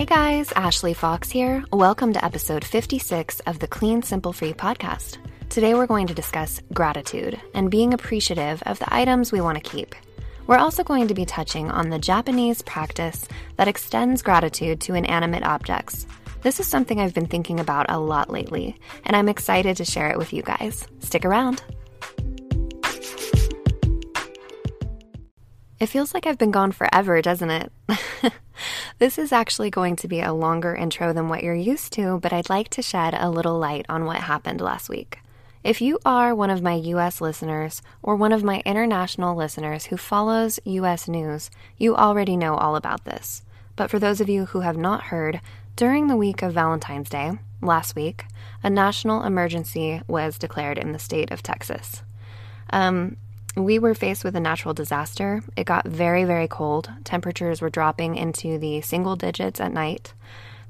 Hey guys, Ashley Fox here. Welcome to episode 56 of the Clean Simple Free podcast. Today we're going to discuss gratitude and being appreciative of the items we want to keep. We're also going to be touching on the Japanese practice that extends gratitude to inanimate objects. This is something I've been thinking about a lot lately, and I'm excited to share it with you guys. Stick around. It feels like I've been gone forever, doesn't it? this is actually going to be a longer intro than what you're used to, but I'd like to shed a little light on what happened last week. If you are one of my US listeners or one of my international listeners who follows US news, you already know all about this. But for those of you who have not heard, during the week of Valentine's Day, last week, a national emergency was declared in the state of Texas. Um, we were faced with a natural disaster. It got very, very cold. Temperatures were dropping into the single digits at night.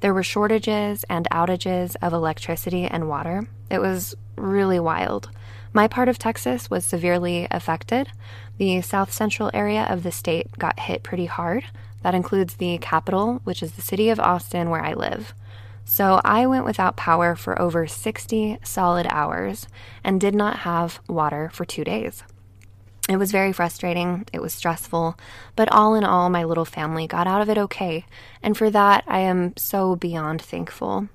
There were shortages and outages of electricity and water. It was really wild. My part of Texas was severely affected. The south central area of the state got hit pretty hard. That includes the capital, which is the city of Austin, where I live. So I went without power for over 60 solid hours and did not have water for two days. It was very frustrating, it was stressful, but all in all, my little family got out of it okay, and for that, I am so beyond thankful.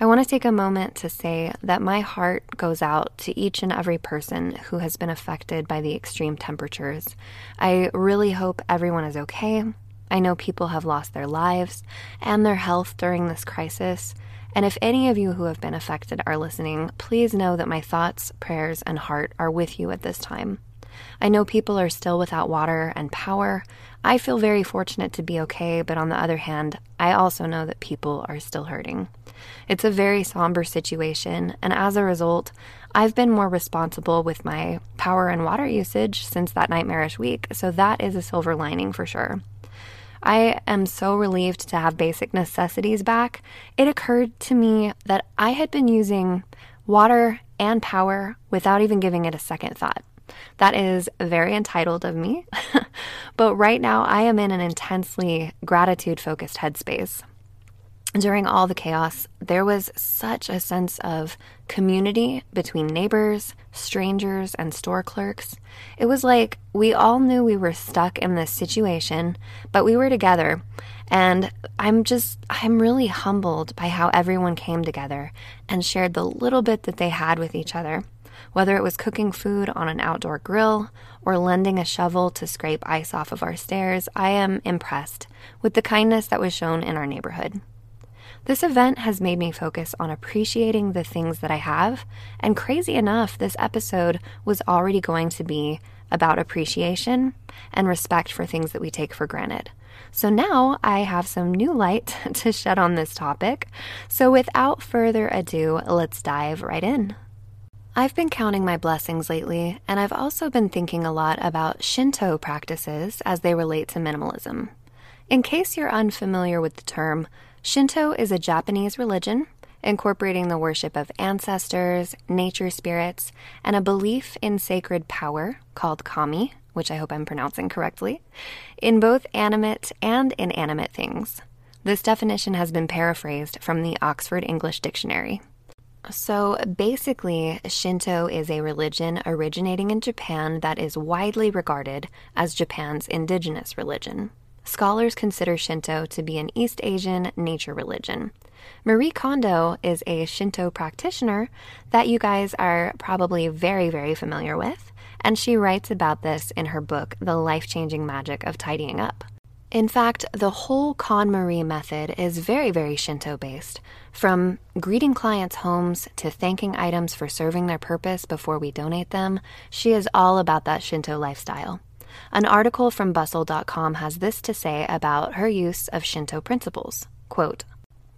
I want to take a moment to say that my heart goes out to each and every person who has been affected by the extreme temperatures. I really hope everyone is okay. I know people have lost their lives and their health during this crisis. And if any of you who have been affected are listening, please know that my thoughts, prayers, and heart are with you at this time. I know people are still without water and power. I feel very fortunate to be okay, but on the other hand, I also know that people are still hurting. It's a very somber situation, and as a result, I've been more responsible with my power and water usage since that nightmarish week, so that is a silver lining for sure. I am so relieved to have basic necessities back. It occurred to me that I had been using water and power without even giving it a second thought. That is very entitled of me. but right now, I am in an intensely gratitude focused headspace. During all the chaos, there was such a sense of community between neighbors, strangers, and store clerks. It was like we all knew we were stuck in this situation, but we were together. And I'm just, I'm really humbled by how everyone came together and shared the little bit that they had with each other. Whether it was cooking food on an outdoor grill or lending a shovel to scrape ice off of our stairs, I am impressed with the kindness that was shown in our neighborhood. This event has made me focus on appreciating the things that I have, and crazy enough, this episode was already going to be about appreciation and respect for things that we take for granted. So now I have some new light to shed on this topic. So without further ado, let's dive right in. I've been counting my blessings lately, and I've also been thinking a lot about Shinto practices as they relate to minimalism. In case you're unfamiliar with the term, Shinto is a Japanese religion incorporating the worship of ancestors, nature spirits, and a belief in sacred power called kami, which I hope I'm pronouncing correctly, in both animate and inanimate things. This definition has been paraphrased from the Oxford English Dictionary. So basically, Shinto is a religion originating in Japan that is widely regarded as Japan's indigenous religion. Scholars consider Shinto to be an East Asian nature religion. Marie Kondo is a Shinto practitioner that you guys are probably very, very familiar with, and she writes about this in her book, The Life Changing Magic of Tidying Up. In fact, the whole KonMari method is very, very Shinto based. From greeting clients' homes to thanking items for serving their purpose before we donate them, she is all about that Shinto lifestyle. An article from bustle.com has this to say about her use of Shinto principles. Quote,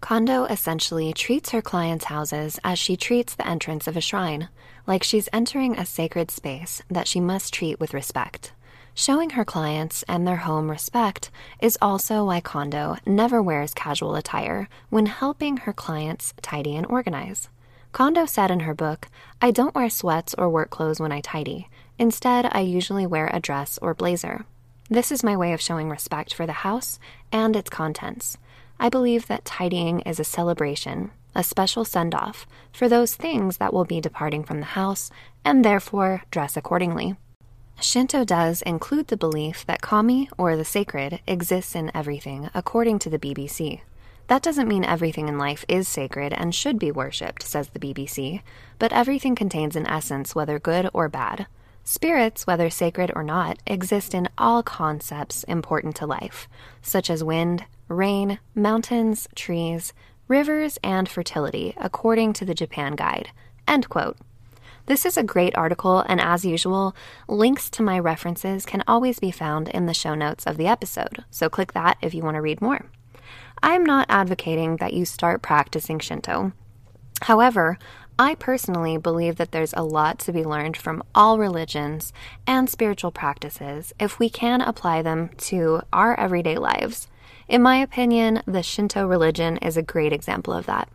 Kondo essentially treats her clients' houses as she treats the entrance of a shrine, like she's entering a sacred space that she must treat with respect. Showing her clients and their home respect is also why Kondo never wears casual attire when helping her clients tidy and organize. Kondo said in her book, I don't wear sweats or work clothes when I tidy. Instead, I usually wear a dress or blazer. This is my way of showing respect for the house and its contents. I believe that tidying is a celebration, a special send off for those things that will be departing from the house, and therefore dress accordingly. Shinto does include the belief that kami, or the sacred, exists in everything, according to the BBC. That doesn't mean everything in life is sacred and should be worshipped, says the BBC, but everything contains an essence, whether good or bad. Spirits, whether sacred or not, exist in all concepts important to life, such as wind, rain, mountains, trees, rivers, and fertility, according to the Japan Guide. End quote. This is a great article, and as usual, links to my references can always be found in the show notes of the episode, so click that if you want to read more. I'm not advocating that you start practicing Shinto. However, I personally believe that there's a lot to be learned from all religions and spiritual practices if we can apply them to our everyday lives. In my opinion, the Shinto religion is a great example of that.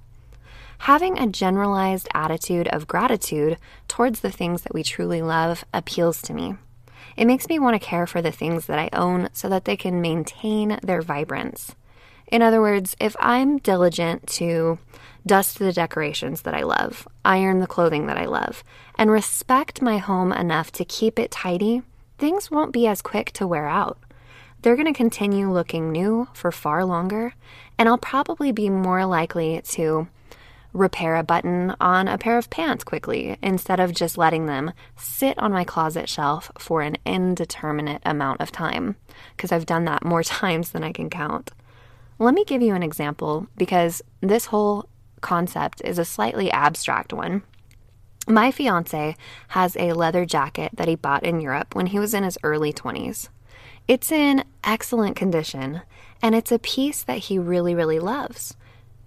Having a generalized attitude of gratitude towards the things that we truly love appeals to me. It makes me want to care for the things that I own so that they can maintain their vibrance. In other words, if I'm diligent to dust the decorations that I love, iron the clothing that I love, and respect my home enough to keep it tidy, things won't be as quick to wear out. They're going to continue looking new for far longer, and I'll probably be more likely to repair a button on a pair of pants quickly instead of just letting them sit on my closet shelf for an indeterminate amount of time, because I've done that more times than I can count. Let me give you an example because this whole concept is a slightly abstract one. My fiance has a leather jacket that he bought in Europe when he was in his early 20s. It's in excellent condition, and it's a piece that he really, really loves.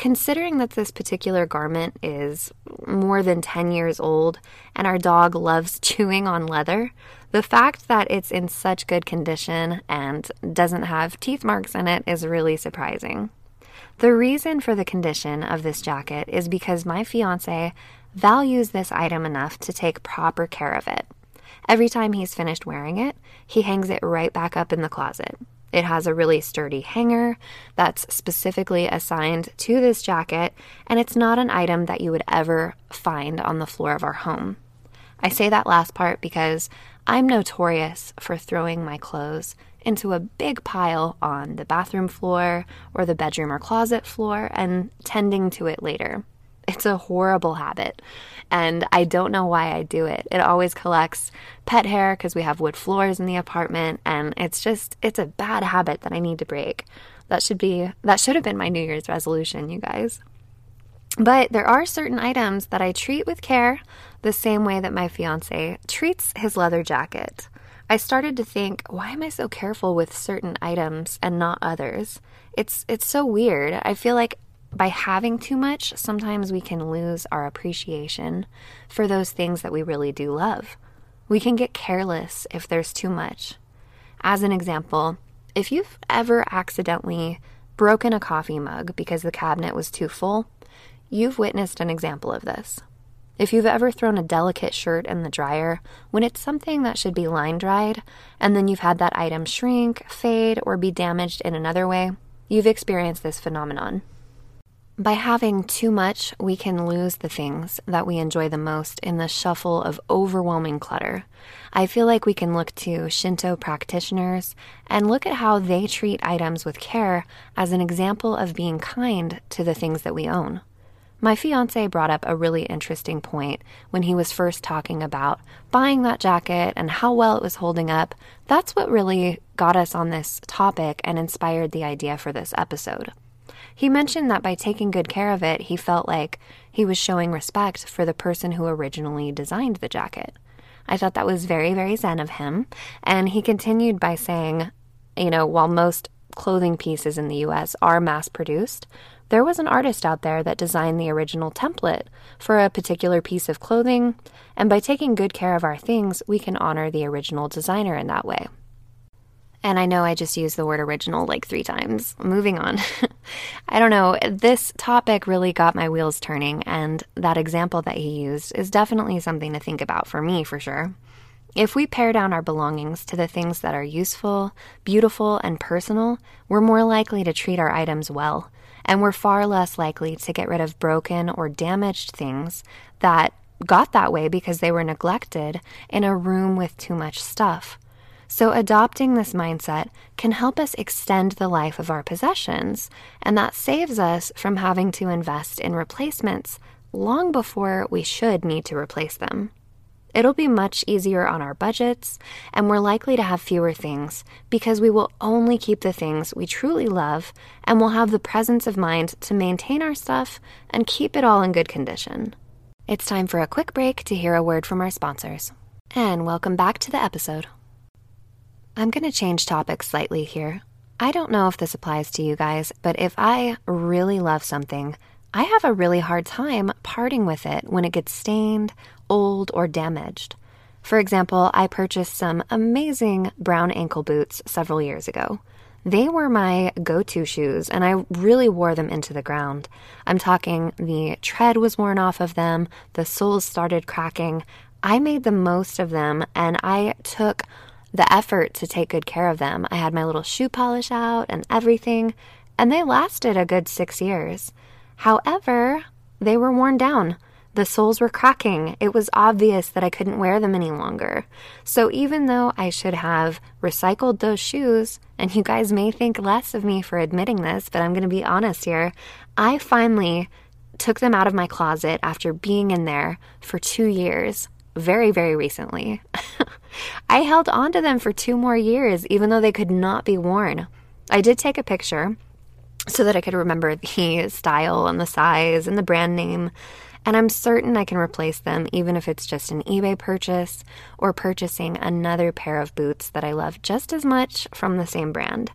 Considering that this particular garment is more than 10 years old and our dog loves chewing on leather, the fact that it's in such good condition and doesn't have teeth marks in it is really surprising. The reason for the condition of this jacket is because my fiance values this item enough to take proper care of it. Every time he's finished wearing it, he hangs it right back up in the closet. It has a really sturdy hanger that's specifically assigned to this jacket, and it's not an item that you would ever find on the floor of our home. I say that last part because I'm notorious for throwing my clothes into a big pile on the bathroom floor or the bedroom or closet floor and tending to it later. It's a horrible habit, and I don't know why I do it. It always collects pet hair because we have wood floors in the apartment, and it's just it's a bad habit that I need to break. That should be that should have been my New Year's resolution, you guys. But there are certain items that I treat with care the same way that my fiance treats his leather jacket. I started to think, why am I so careful with certain items and not others? It's it's so weird. I feel like by having too much, sometimes we can lose our appreciation for those things that we really do love. We can get careless if there's too much. As an example, if you've ever accidentally broken a coffee mug because the cabinet was too full, you've witnessed an example of this. If you've ever thrown a delicate shirt in the dryer when it's something that should be line dried, and then you've had that item shrink, fade, or be damaged in another way, you've experienced this phenomenon. By having too much, we can lose the things that we enjoy the most in the shuffle of overwhelming clutter. I feel like we can look to Shinto practitioners and look at how they treat items with care as an example of being kind to the things that we own. My fiance brought up a really interesting point when he was first talking about buying that jacket and how well it was holding up. That's what really got us on this topic and inspired the idea for this episode. He mentioned that by taking good care of it, he felt like he was showing respect for the person who originally designed the jacket. I thought that was very, very zen of him. And he continued by saying, you know, while most clothing pieces in the US are mass produced, there was an artist out there that designed the original template for a particular piece of clothing, and by taking good care of our things, we can honor the original designer in that way. And I know I just used the word original like three times. Moving on. I don't know. This topic really got my wheels turning, and that example that he used is definitely something to think about for me, for sure. If we pare down our belongings to the things that are useful, beautiful, and personal, we're more likely to treat our items well. and we're far less likely to get rid of broken or damaged things that got that way because they were neglected in a room with too much stuff. So, adopting this mindset can help us extend the life of our possessions, and that saves us from having to invest in replacements long before we should need to replace them. It'll be much easier on our budgets, and we're likely to have fewer things because we will only keep the things we truly love and we'll have the presence of mind to maintain our stuff and keep it all in good condition. It's time for a quick break to hear a word from our sponsors. And welcome back to the episode. I'm going to change topics slightly here. I don't know if this applies to you guys, but if I really love something, I have a really hard time parting with it when it gets stained, old, or damaged. For example, I purchased some amazing brown ankle boots several years ago. They were my go to shoes, and I really wore them into the ground. I'm talking the tread was worn off of them, the soles started cracking. I made the most of them, and I took the effort to take good care of them. I had my little shoe polish out and everything, and they lasted a good six years. However, they were worn down. The soles were cracking. It was obvious that I couldn't wear them any longer. So even though I should have recycled those shoes, and you guys may think less of me for admitting this, but I'm going to be honest here, I finally took them out of my closet after being in there for two years, very, very recently. I held on to them for two more years, even though they could not be worn. I did take a picture so that I could remember the style and the size and the brand name. And I'm certain I can replace them even if it's just an eBay purchase or purchasing another pair of boots that I love just as much from the same brand.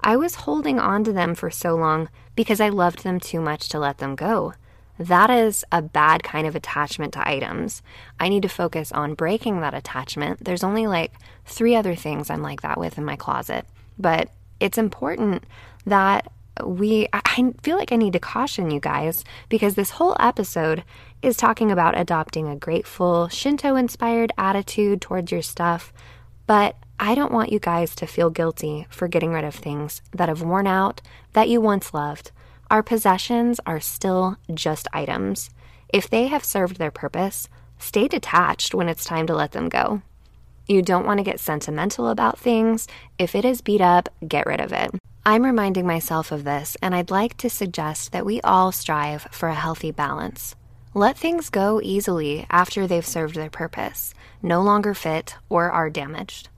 I was holding on to them for so long because I loved them too much to let them go. That is a bad kind of attachment to items. I need to focus on breaking that attachment. There's only like three other things I'm like that with in my closet, but it's important that we I feel like I need to caution you guys because this whole episode is talking about adopting a grateful Shinto inspired attitude towards your stuff, but I don't want you guys to feel guilty for getting rid of things that have worn out that you once loved. Our possessions are still just items. If they have served their purpose, stay detached when it's time to let them go. You don't want to get sentimental about things. If it is beat up, get rid of it. I'm reminding myself of this, and I'd like to suggest that we all strive for a healthy balance. Let things go easily after they've served their purpose, no longer fit, or are damaged.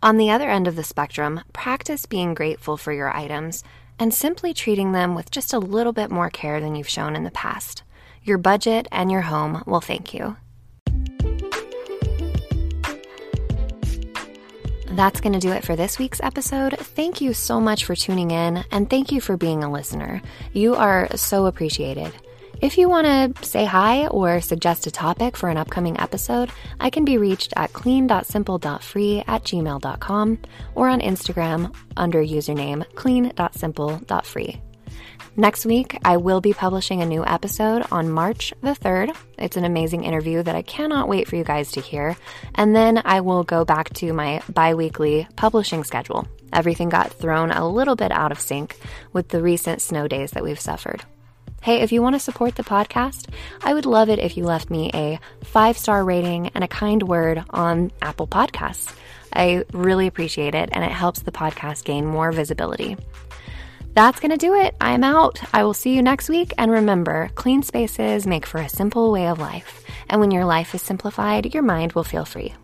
On the other end of the spectrum, practice being grateful for your items and simply treating them with just a little bit more care than you've shown in the past. Your budget and your home will thank you. That's going to do it for this week's episode. Thank you so much for tuning in, and thank you for being a listener. You are so appreciated. If you want to say hi or suggest a topic for an upcoming episode, I can be reached at clean.simple.free at gmail.com or on Instagram under username clean.simple.free. Next week, I will be publishing a new episode on March the 3rd. It's an amazing interview that I cannot wait for you guys to hear. And then I will go back to my bi weekly publishing schedule. Everything got thrown a little bit out of sync with the recent snow days that we've suffered. Hey, if you want to support the podcast, I would love it if you left me a five star rating and a kind word on Apple Podcasts. I really appreciate it, and it helps the podcast gain more visibility. That's going to do it. I'm out. I will see you next week. And remember, clean spaces make for a simple way of life. And when your life is simplified, your mind will feel free.